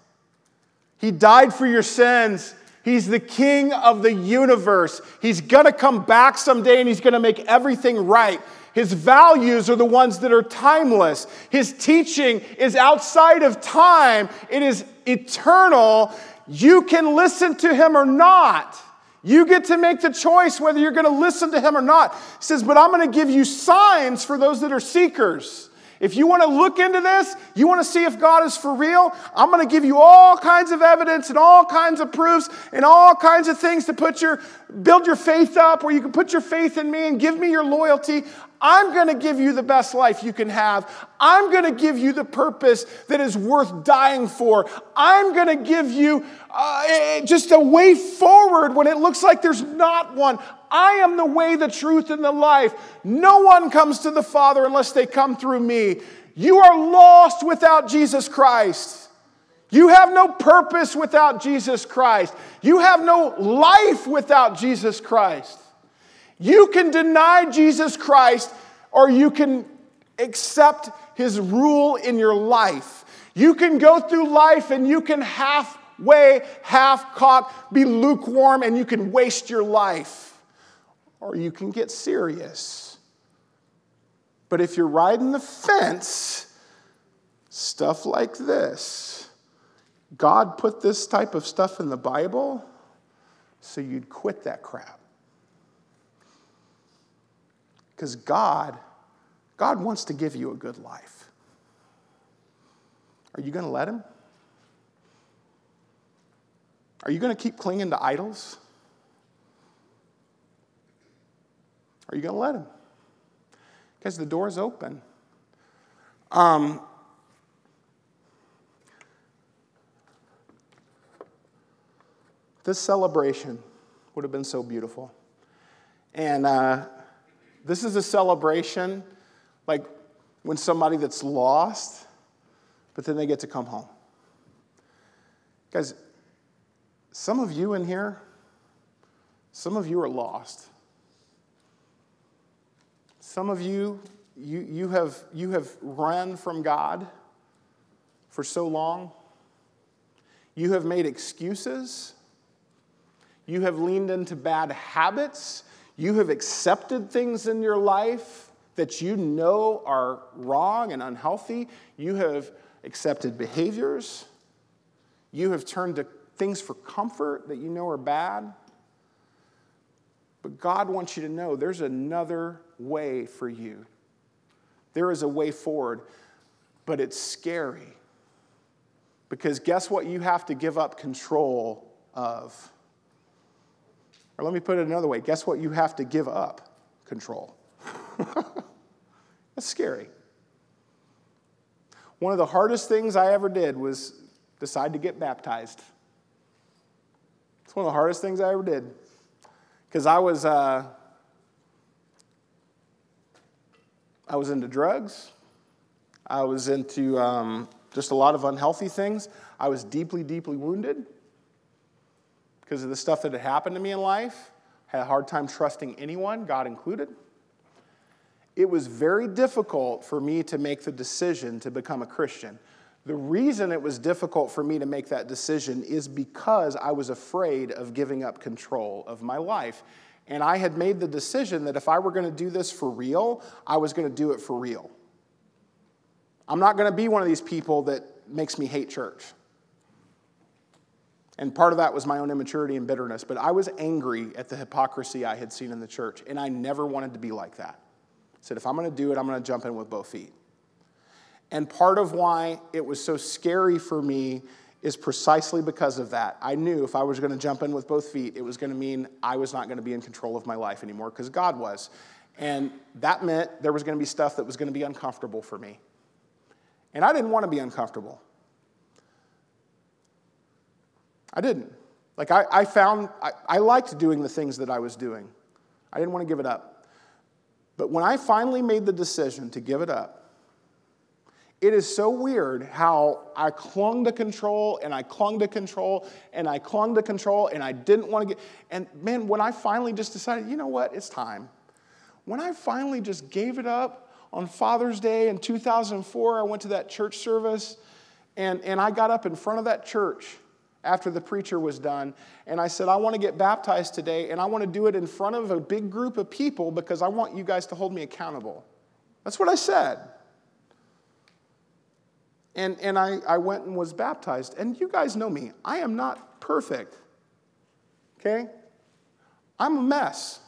He died for your sins. He's the king of the universe. He's going to come back someday and he's going to make everything right. His values are the ones that are timeless. His teaching is outside of time, it is eternal. You can listen to him or not. You get to make the choice whether you're going to listen to him or not. He says, But I'm going to give you signs for those that are seekers. If you want to look into this, you want to see if God is for real, I'm going to give you all kinds of evidence and all kinds of proofs and all kinds of things to put your build your faith up where you can put your faith in me and give me your loyalty. I'm going to give you the best life you can have. I'm going to give you the purpose that is worth dying for. I'm going to give you uh, just a way forward when it looks like there's not one. I am the way, the truth, and the life. No one comes to the Father unless they come through me. You are lost without Jesus Christ. You have no purpose without Jesus Christ. You have no life without Jesus Christ. You can deny Jesus Christ or you can accept his rule in your life. You can go through life and you can halfway, half cocked, be lukewarm, and you can waste your life. Or you can get serious. But if you're riding the fence, stuff like this, God put this type of stuff in the Bible so you'd quit that crap. Because God, God wants to give you a good life. Are you going to let Him? Are you going to keep clinging to idols? Are you going to let Him? Because the door is open. Um, this celebration would have been so beautiful. And uh, this is a celebration like when somebody that's lost, but then they get to come home. Guys, Some of you in here, some of you are lost. Some of you, you, you, have, you have run from God for so long. You have made excuses. You have leaned into bad habits. You have accepted things in your life that you know are wrong and unhealthy. You have accepted behaviors. You have turned to things for comfort that you know are bad. But God wants you to know there's another way for you. There is a way forward, but it's scary. Because guess what you have to give up control of? Or let me put it another way guess what you have to give up control? That's scary. One of the hardest things I ever did was decide to get baptized. It's one of the hardest things I ever did. Because I was, uh, I was into drugs. I was into um, just a lot of unhealthy things. I was deeply, deeply wounded because of the stuff that had happened to me in life. Had a hard time trusting anyone, God included. It was very difficult for me to make the decision to become a Christian. The reason it was difficult for me to make that decision is because I was afraid of giving up control of my life. And I had made the decision that if I were going to do this for real, I was going to do it for real. I'm not going to be one of these people that makes me hate church. And part of that was my own immaturity and bitterness. But I was angry at the hypocrisy I had seen in the church, and I never wanted to be like that. I said, if I'm going to do it, I'm going to jump in with both feet. And part of why it was so scary for me is precisely because of that. I knew if I was going to jump in with both feet, it was going to mean I was not going to be in control of my life anymore because God was. And that meant there was going to be stuff that was going to be uncomfortable for me. And I didn't want to be uncomfortable. I didn't. Like, I, I found I, I liked doing the things that I was doing, I didn't want to give it up. But when I finally made the decision to give it up, it is so weird how I clung to control and I clung to control and I clung to control and I didn't want to get. And man, when I finally just decided, you know what, it's time. When I finally just gave it up on Father's Day in 2004, I went to that church service and, and I got up in front of that church after the preacher was done and I said, I want to get baptized today and I want to do it in front of a big group of people because I want you guys to hold me accountable. That's what I said. And, and I, I went and was baptized. And you guys know me, I am not perfect. Okay? I'm a mess.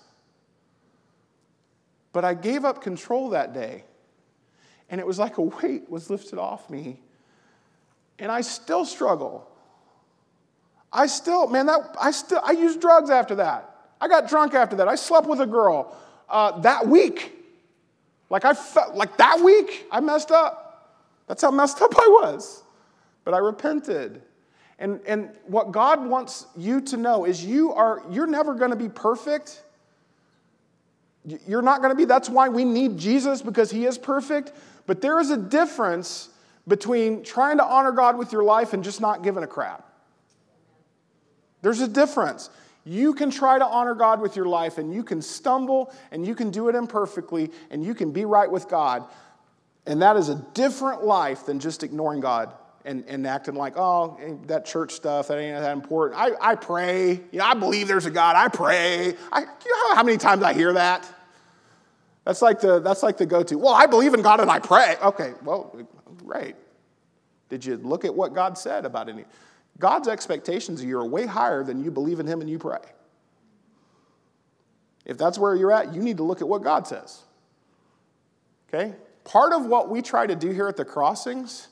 But I gave up control that day. And it was like a weight was lifted off me. And I still struggle. I still, man, that I still I used drugs after that. I got drunk after that. I slept with a girl uh, that week. Like I felt like that week I messed up. That's how messed up I was. But I repented. And, and what God wants you to know is you are, you're never going to be perfect. You're not going to be, that's why we need Jesus because he is perfect. But there is a difference between trying to honor God with your life and just not giving a crap. There's a difference. You can try to honor God with your life and you can stumble and you can do it imperfectly and you can be right with God. And that is a different life than just ignoring God and, and acting like, oh, that church stuff, that ain't that important. I, I pray. You know, I believe there's a God. I pray. I, you know how many times I hear that? That's like the, that's like the go-to. Well, I believe in God and I pray. Okay, well, great. Did you look at what God said about any? God's expectations of you are way higher than you believe in Him and you pray. If that's where you're at, you need to look at what God says. Okay? Part of what we try to do here at the crossings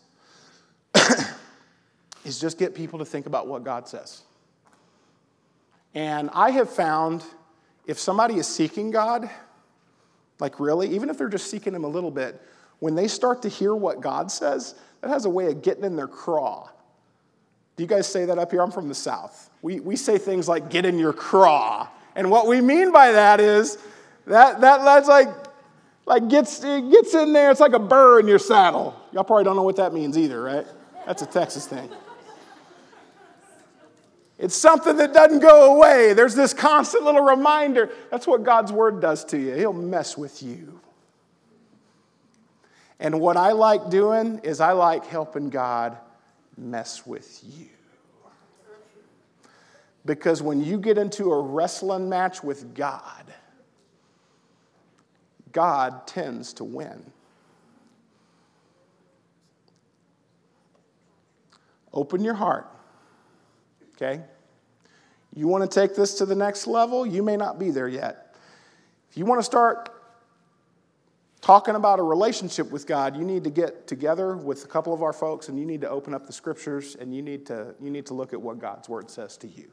is just get people to think about what God says. And I have found if somebody is seeking God, like really, even if they're just seeking Him a little bit, when they start to hear what God says, that has a way of getting in their craw. Do you guys say that up here? I'm from the South. We, we say things like get in your craw. And what we mean by that is that, that that's like like gets, it gets in there, it's like a burr in your saddle. Y'all probably don't know what that means either, right? That's a Texas thing. It's something that doesn't go away. There's this constant little reminder. That's what God's word does to you. He'll mess with you. And what I like doing is I like helping God mess with you. Because when you get into a wrestling match with God, God tends to win. Open your heart, okay? You want to take this to the next level? You may not be there yet. If you want to start talking about a relationship with God, you need to get together with a couple of our folks and you need to open up the scriptures and you need to, you need to look at what God's word says to you.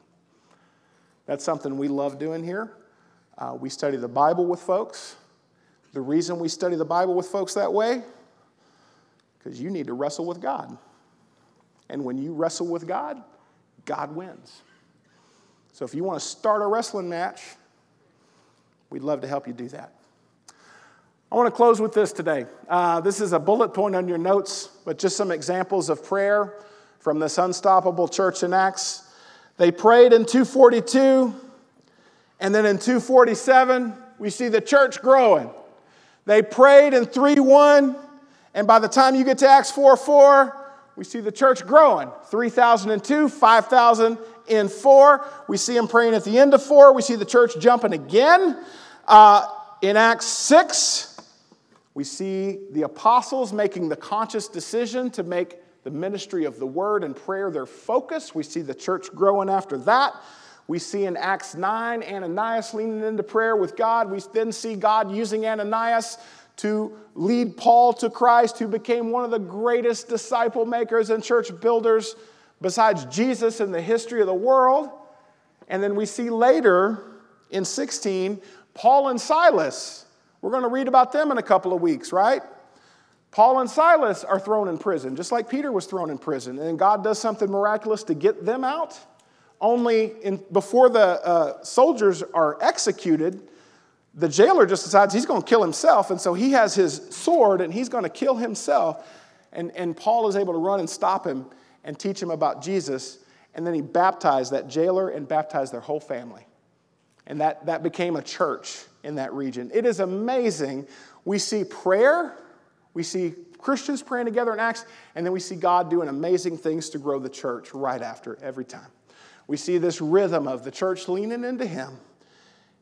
That's something we love doing here. Uh, we study the Bible with folks. The reason we study the Bible with folks that way, because you need to wrestle with God. And when you wrestle with God, God wins. So if you want to start a wrestling match, we'd love to help you do that. I want to close with this today. Uh, this is a bullet point on your notes, but just some examples of prayer from this unstoppable church in Acts. They prayed in 242, and then in 247, we see the church growing. They prayed in 3 1, and by the time you get to Acts 4 4, we see the church growing 3,002, 5,000 in 4. We see them praying at the end of 4. We see the church jumping again. Uh, in Acts 6, we see the apostles making the conscious decision to make the ministry of the word and prayer their focus. We see the church growing after that. We see in Acts 9 Ananias leaning into prayer with God. We then see God using Ananias to lead Paul to Christ, who became one of the greatest disciple makers and church builders besides Jesus in the history of the world. And then we see later in 16, Paul and Silas. We're going to read about them in a couple of weeks, right? Paul and Silas are thrown in prison, just like Peter was thrown in prison. And God does something miraculous to get them out. Only in, before the uh, soldiers are executed, the jailer just decides he's going to kill himself, and so he has his sword and he's going to kill himself. And, and Paul is able to run and stop him and teach him about Jesus. And then he baptized that jailer and baptized their whole family. And that, that became a church in that region. It is amazing. We see prayer, we see Christians praying together in Acts, and then we see God doing amazing things to grow the church right after every time. We see this rhythm of the church leaning into Him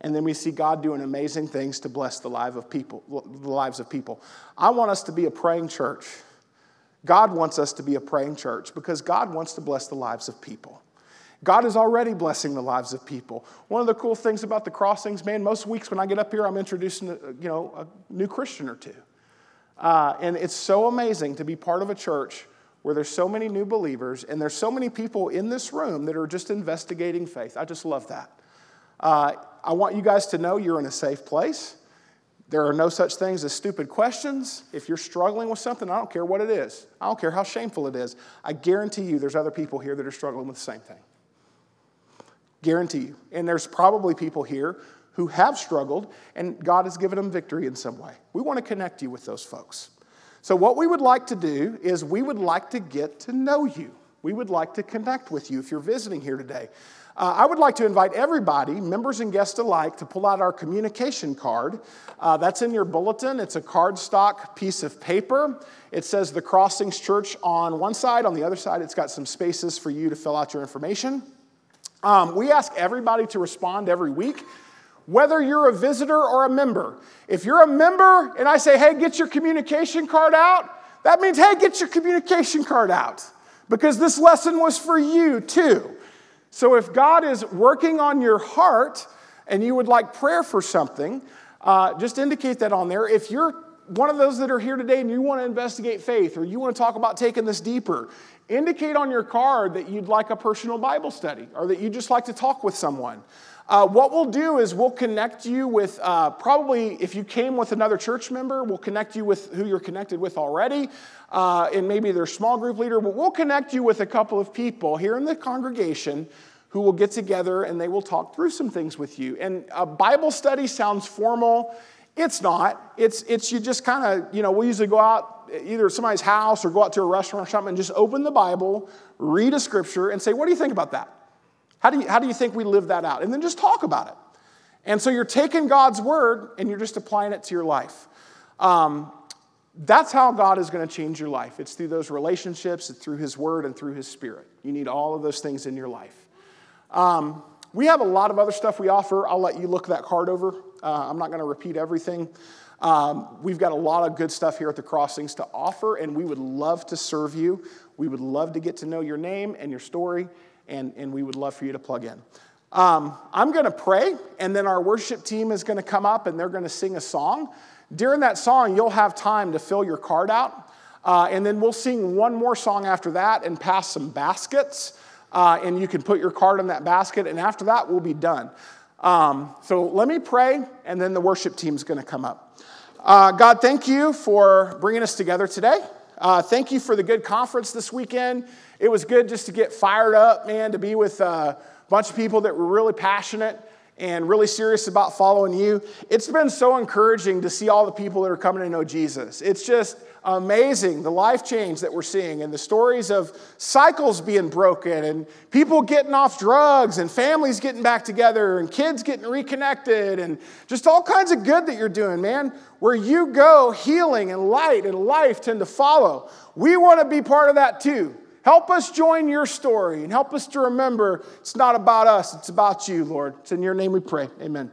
and then we see God doing amazing things to bless the, life of people, the lives of people. I want us to be a praying church. God wants us to be a praying church because God wants to bless the lives of people. God is already blessing the lives of people. One of the cool things about the crossings, man, most weeks when I get up here, I'm introducing you know, a new Christian or two. Uh, and it's so amazing to be part of a church where there's so many new believers and there's so many people in this room that are just investigating faith. I just love that. Uh, I want you guys to know you're in a safe place. There are no such things as stupid questions. If you're struggling with something, I don't care what it is. I don't care how shameful it is. I guarantee you there's other people here that are struggling with the same thing. Guarantee you. And there's probably people here who have struggled and God has given them victory in some way. We want to connect you with those folks. So, what we would like to do is we would like to get to know you. We would like to connect with you if you're visiting here today. Uh, I would like to invite everybody, members and guests alike, to pull out our communication card. Uh, that's in your bulletin. It's a cardstock piece of paper. It says the Crossings Church on one side. On the other side, it's got some spaces for you to fill out your information. Um, we ask everybody to respond every week, whether you're a visitor or a member. If you're a member and I say, hey, get your communication card out, that means, hey, get your communication card out because this lesson was for you too. So if God is working on your heart and you would like prayer for something, uh, just indicate that on there. If you're one of those that are here today and you want to investigate faith or you want to talk about taking this deeper, indicate on your card that you'd like a personal Bible study or that you'd just like to talk with someone. Uh, what we'll do is we'll connect you with uh, probably if you came with another church member, we'll connect you with who you're connected with already, uh, and maybe their small group leader, but we'll connect you with a couple of people here in the congregation who will get together and they will talk through some things with you. And a Bible study sounds formal. It's not. It's, it's you just kind of, you know, we usually go out either at somebody's house or go out to a restaurant or something and just open the Bible, read a scripture, and say, What do you think about that? How do you, how do you think we live that out? And then just talk about it. And so you're taking God's word and you're just applying it to your life. Um, that's how God is going to change your life. It's through those relationships, it's through His Word, and through His Spirit. You need all of those things in your life. Um, we have a lot of other stuff we offer. I'll let you look that card over. Uh, I'm not going to repeat everything. Um, we've got a lot of good stuff here at the Crossings to offer, and we would love to serve you. We would love to get to know your name and your story, and, and we would love for you to plug in. Um, I'm going to pray, and then our worship team is going to come up and they're going to sing a song. During that song, you'll have time to fill your card out. Uh, and then we'll sing one more song after that and pass some baskets. Uh, and you can put your card in that basket. And after that, we'll be done. Um, so let me pray, and then the worship team's going to come up. Uh, God, thank you for bringing us together today. Uh, thank you for the good conference this weekend. It was good just to get fired up, man, to be with a bunch of people that were really passionate and really serious about following you. It's been so encouraging to see all the people that are coming to know Jesus. It's just amazing the life change that we're seeing and the stories of cycles being broken and people getting off drugs and families getting back together and kids getting reconnected and just all kinds of good that you're doing, man. Where you go, healing and light and life tend to follow. We want to be part of that too. Help us join your story and help us to remember it's not about us, it's about you, Lord. It's in your name we pray. Amen.